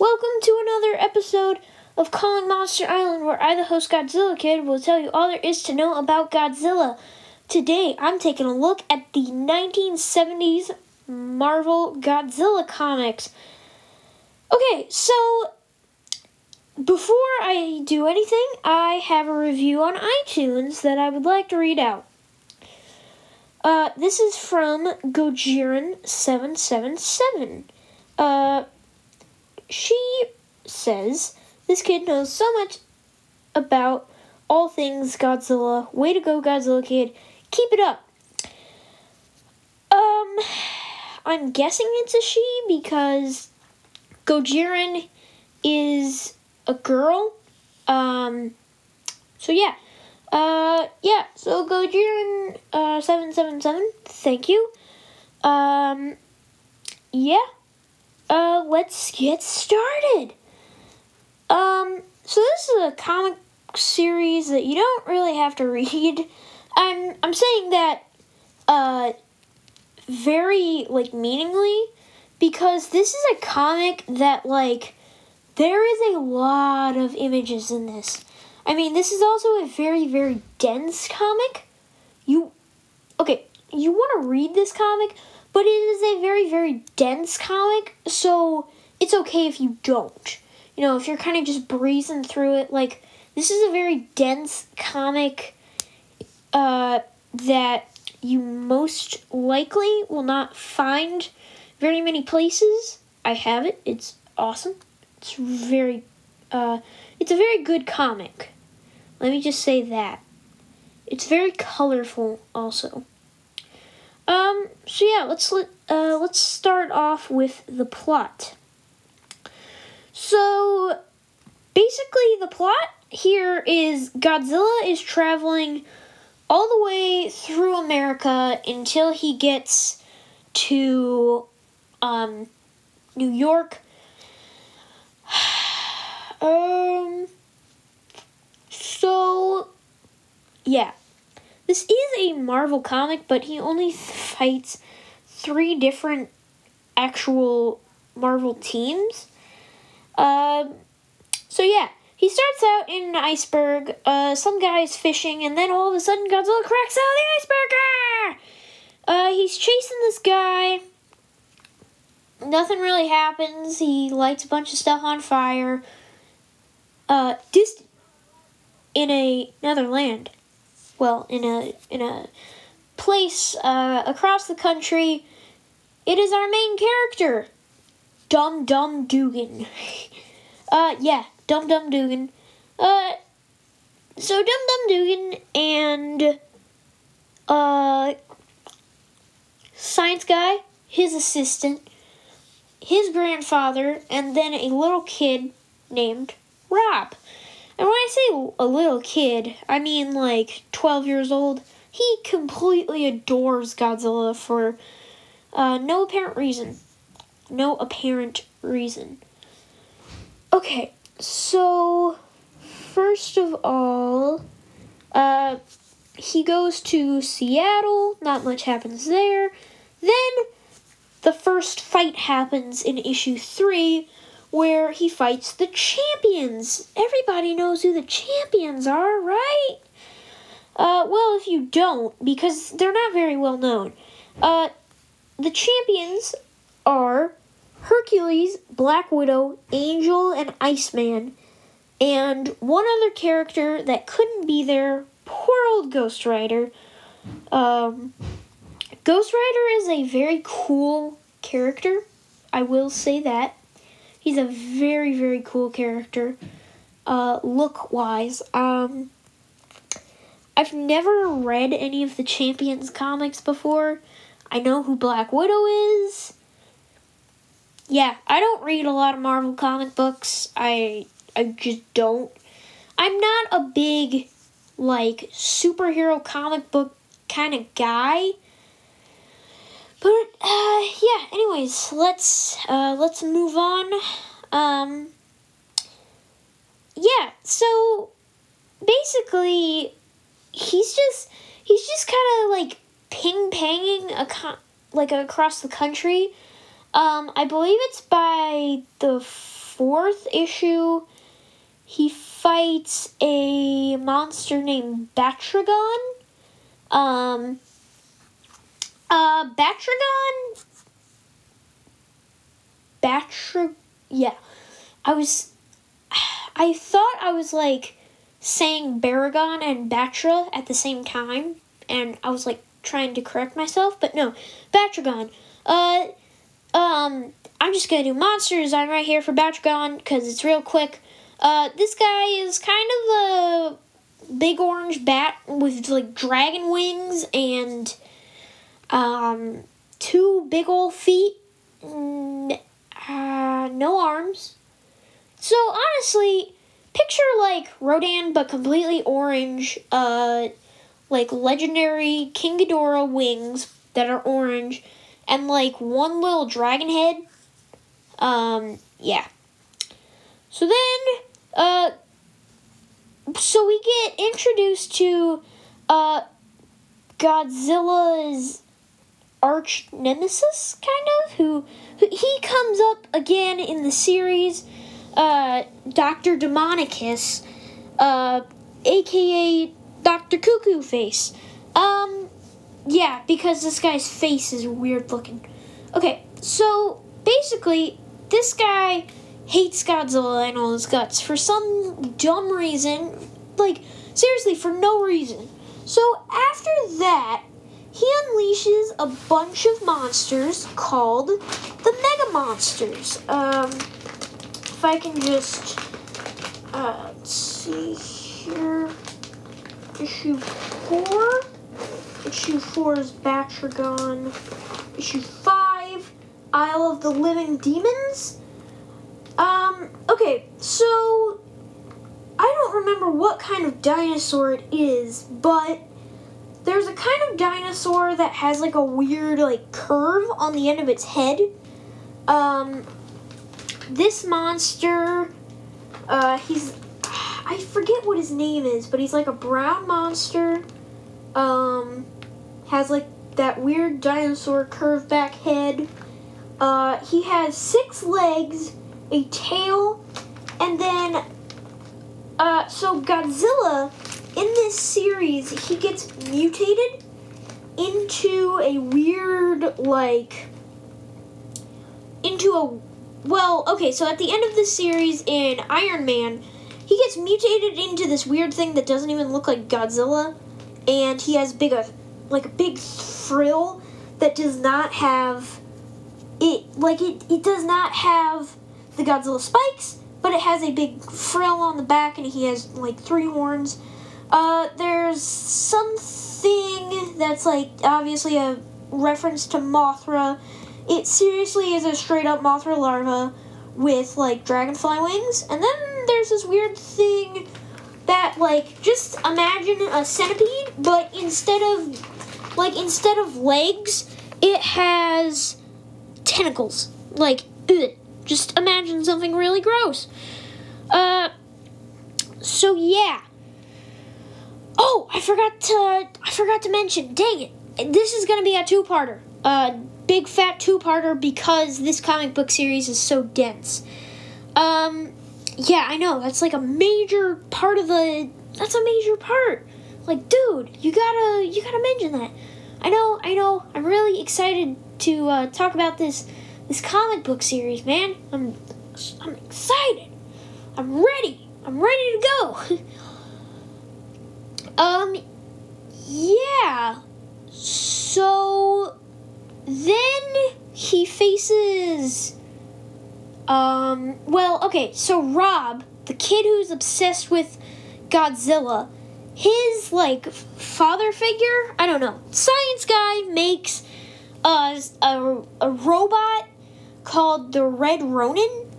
Welcome to another episode of Calling Monster Island, where I, the host Godzilla Kid, will tell you all there is to know about Godzilla. Today, I'm taking a look at the 1970s Marvel Godzilla comics. Okay, so before I do anything, I have a review on iTunes that I would like to read out. Uh, this is from Gojiran777. Uh, she says, This kid knows so much about all things Godzilla. Way to go, Godzilla kid. Keep it up. Um, I'm guessing it's a she because Gojiran is a girl. Um, so yeah. Uh, yeah, so Gojiran, uh, 777, thank you. Um, yeah. Uh, let's get started. Um, so this is a comic series that you don't really have to read. I'm I'm saying that uh very like meaningly because this is a comic that like there is a lot of images in this. I mean, this is also a very very dense comic. You okay, you want to read this comic, but it is a very, very dense comic, so it's okay if you don't. You know, if you're kind of just breezing through it, like, this is a very dense comic uh, that you most likely will not find very many places. I have it. It's awesome. It's very, uh, it's a very good comic. Let me just say that. It's very colorful, also. Um, so yeah, let's let uh, let's start off with the plot. So basically, the plot here is Godzilla is traveling all the way through America until he gets to um, New York. um. So, yeah. This is a Marvel comic, but he only fights three different actual Marvel teams. Um, so yeah, he starts out in an iceberg. Uh, some guy is fishing, and then all of a sudden, Godzilla cracks out of the iceberg. Uh, he's chasing this guy. Nothing really happens. He lights a bunch of stuff on fire. Uh, just in a another land well in a in a place uh, across the country. It is our main character, Dum Dum Dugan. uh, yeah, Dum Dum Dugan. Uh, so Dum Dum Dugan and uh, science guy, his assistant, his grandfather, and then a little kid named Rob. And when I say a little kid, I mean like 12 years old. He completely adores Godzilla for uh, no apparent reason. No apparent reason. Okay, so first of all, uh, he goes to Seattle. Not much happens there. Then the first fight happens in issue three where he fights the champions. Everybody knows who the champions are, right? Uh, well, if you don't, because they're not very well known. Uh, the champions are Hercules, Black Widow, Angel, and Iceman, and one other character that couldn't be there, poor old Ghost Rider. Um, Ghost Rider is a very cool character, I will say that. He's a very, very cool character, uh, look wise. Um, I've never read any of the Champions comics before. I know who Black Widow is. Yeah, I don't read a lot of Marvel comic books. I I just don't. I'm not a big like superhero comic book kind of guy. But uh, yeah. Anyways, let's uh, let's move on. Um, yeah. So basically, he's just he's just kind of like ping panging a like across the country. Um, I believe it's by the fourth issue, he fights a monster named Batragon. Um, uh, Batragon. Batra. Yeah. I was. I thought I was like saying Baragon and Batra at the same time, and I was like trying to correct myself, but no, Batragon. Uh, um, I'm just gonna do monster design right here for Batragon because it's real quick. Uh, this guy is kind of a big orange bat with like dragon wings and um, two big old feet, uh, no arms. So honestly, picture like Rodan but completely orange, uh, like legendary King Ghidorah wings that are orange, and like one little dragon head. Um, yeah. So then, uh, so we get introduced to, uh, Godzilla's arch nemesis, kind of, who, who he comes up again in the series, uh, Dr. Demonicus, uh, aka Dr. Cuckoo Face. Um, yeah, because this guy's face is weird looking. Okay, so basically, this guy hates Godzilla and all his guts for some dumb reason. Like, seriously, for no reason. So after that, he unleashes a bunch of monsters called the Mega Monsters. Um, if I can just, uh, let's see here. Issue 4. Issue 4 is Batragon. Issue 5, Isle of the Living Demons. Um, okay, so I don't remember what kind of dinosaur it is, but there's a kind of dinosaur that has like a weird like curve on the end of its head. Um, this monster, uh, he's I forget what his name is, but he's like a brown monster. Um, has like that weird dinosaur curved back head. Uh, he has six legs, a tail, and then, uh, so Godzilla in this series, he gets mutated into a weird, like, into a, well, okay, so at the end of the series in Iron Man, he gets mutated into this weird thing that doesn't even look like Godzilla, and he has big, a, like, a big frill that does not have, it, like, it, it does not have the Godzilla spikes, but it has a big frill on the back, and he has, like, three horns, uh, there's something that's like obviously a reference to Mothra. It seriously is a straight up Mothra larva with like dragonfly wings. And then there's this weird thing that like just imagine a centipede, but instead of like instead of legs, it has tentacles. Like ugh, just imagine something really gross. Uh so yeah. Oh, I forgot to I forgot to mention. Dang it! This is gonna be a two-parter. A big fat two-parter because this comic book series is so dense. Um, yeah, I know that's like a major part of the. That's a major part. Like, dude, you gotta you gotta mention that. I know, I know. I'm really excited to uh, talk about this this comic book series, man. I'm I'm excited. I'm ready. I'm ready to go. Um, yeah. So then he faces. Um, well, okay, so Rob, the kid who's obsessed with Godzilla, his, like, father figure, I don't know, science guy makes a, a, a robot called the Red Ronin.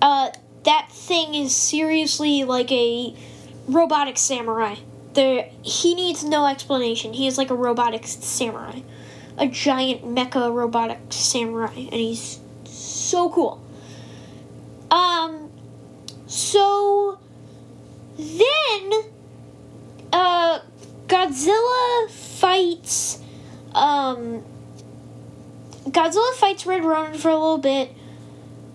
Uh, that thing is seriously like a robotic samurai there he needs no explanation. He is like a robotic samurai, a giant mecha robotic samurai, and he's so cool. Um, so then, uh, Godzilla fights, um, Godzilla fights Red Ronin for a little bit.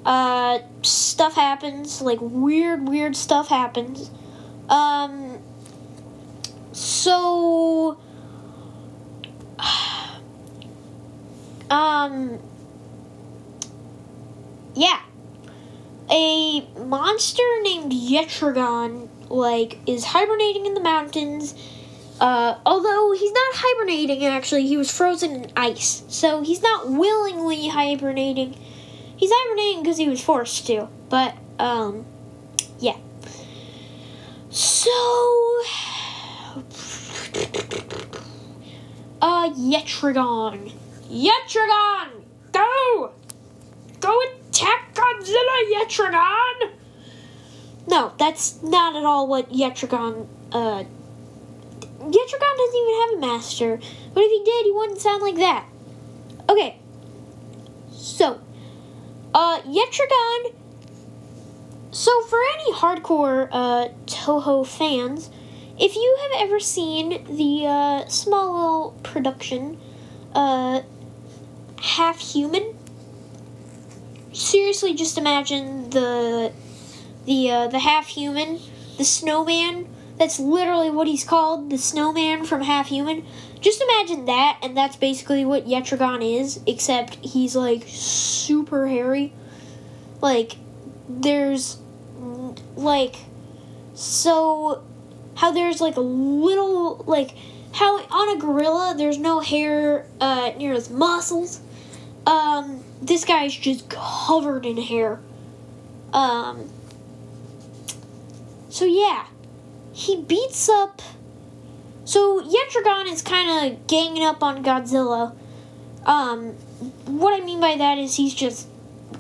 uh, stuff happens, like weird, weird stuff happens. Um, so, um, yeah, a monster named Yetragon, like, is hibernating in the mountains. Uh, although he's not hibernating, actually, he was frozen in ice. So he's not willingly hibernating. He's hibernating because he was forced to. But, um, yeah. So, uh, Yetragon. Yetragon! Go! Go attack Godzilla, Yetragon! No, that's not at all what Yetragon, uh, Yetragon doesn't even have a master. But if he did, he wouldn't sound like that. Okay. So, uh, Yetragon. So, for any hardcore uh, Toho fans, if you have ever seen the uh, small little production, uh, Half Human, seriously, just imagine the the uh, the half human, the snowman. That's literally what he's called, the snowman from Half Human. Just imagine that, and that's basically what Yetragon is, except he's like super hairy. Like, there's like so how there's like a little like how on a gorilla there's no hair uh, near his muscles. Um, this guy's just covered in hair. Um, so yeah, he beats up. So Yetragon is kind of ganging up on Godzilla. Um, what I mean by that is he's just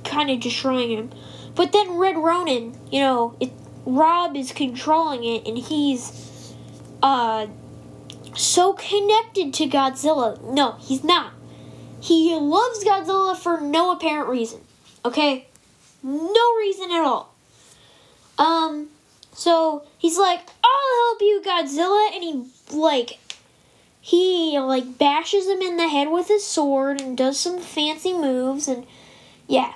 kind of destroying him. But then Red Ronin, you know, it, Rob is controlling it, and he's uh so connected to Godzilla. No, he's not. He loves Godzilla for no apparent reason. Okay? No reason at all. Um, so he's like, I'll help you, Godzilla, and he like he like bashes him in the head with his sword and does some fancy moves and yeah.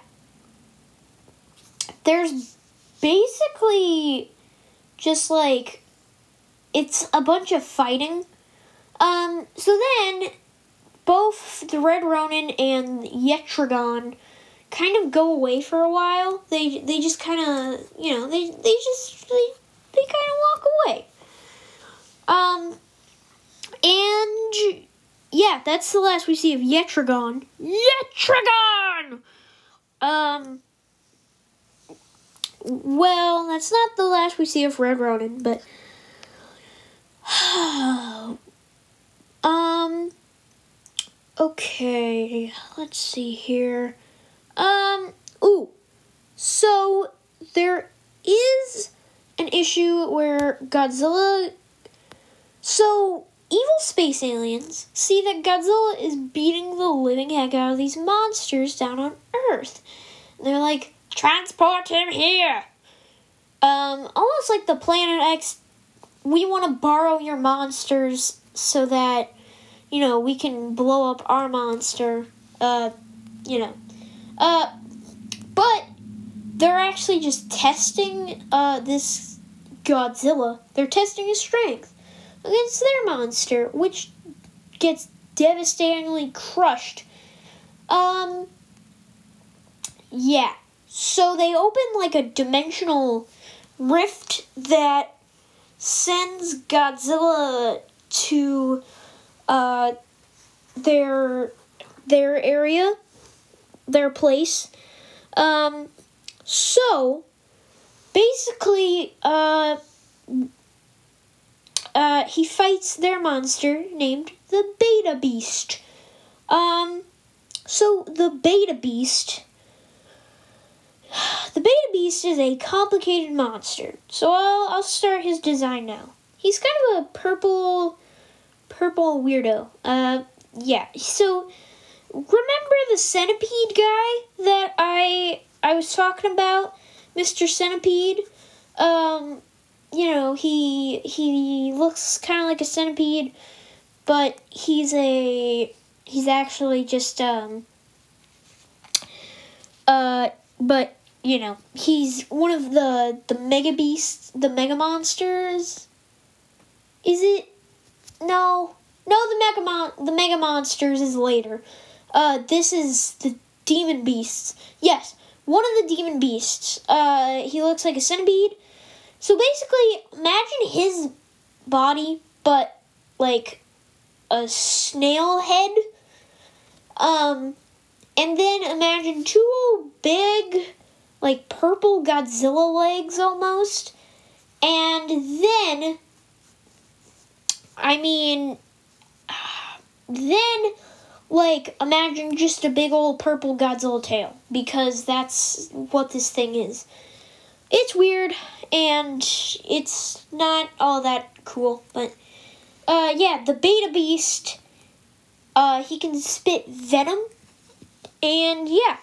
There's basically just like it's a bunch of fighting. Um so then both the Red Ronin and Yetragon kind of go away for a while. They they just kind of you know they they just they they kind of walk away. Um, and yeah, that's the last we see of Yetragon. Yetragon. Um. Well, that's not the last we see of Red Ronin, but um. Okay, let's see here. Um, ooh. So there is an issue where Godzilla. So evil space aliens see that Godzilla is beating the living heck out of these monsters down on Earth. And they're like, transport him here. Um, almost like the Planet X. We want to borrow your monsters so that, you know, we can blow up our monster. Uh, you know, uh, but they're actually just testing uh, this Godzilla. They're testing his strength against their monster, which gets devastatingly crushed. Um, yeah. So they open like a dimensional rift that sends Godzilla to uh, their their area their place. Um, so basically, uh, uh, he fights their monster named the Beta Beast. Um, so the Beta Beast. The Beta Beast is a complicated monster. So I'll, I'll start his design now. He's kind of a purple, purple weirdo. Uh, yeah. So remember the centipede guy that I I was talking about, Mr. Centipede? Um, you know, he he looks kind of like a centipede, but he's a he's actually just um uh but you know, he's one of the the mega beasts, the mega monsters. Is it? No, no. The mega mon- the mega monsters is later. Uh, this is the demon beasts. Yes, one of the demon beasts. Uh, he looks like a centipede. So basically, imagine his body, but like a snail head. Um, and then imagine two big, like purple Godzilla legs almost. And then, I mean, then, like, imagine just a big old purple Godzilla tail. Because that's what this thing is. It's weird, and it's not all that cool, but, uh, yeah, the Beta Beast, uh, he can spit venom and yeah.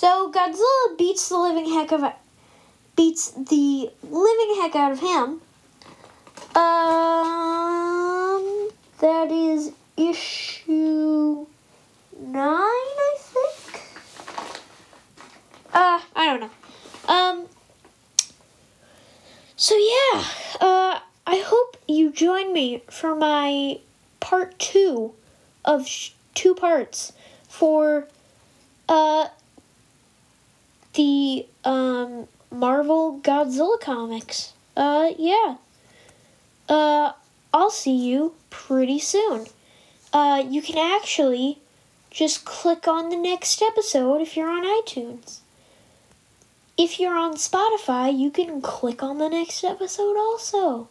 So Godzilla beats the living heck of beats the living heck out of him. Um that is issue 9, I think. Uh, I don't know. Um so yeah, uh I hope you join me for my part 2 of two parts for uh, the um, Marvel Godzilla comics. Uh, yeah. Uh, I'll see you pretty soon. Uh, you can actually just click on the next episode if you're on iTunes. If you're on Spotify, you can click on the next episode also.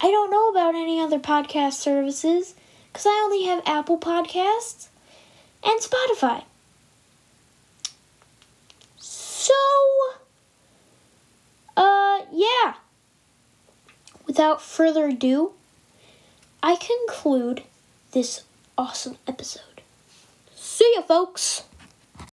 I don't know about any other podcast services because I only have Apple Podcasts and Spotify. So, uh, yeah. Without further ado, I conclude this awesome episode. See ya, folks!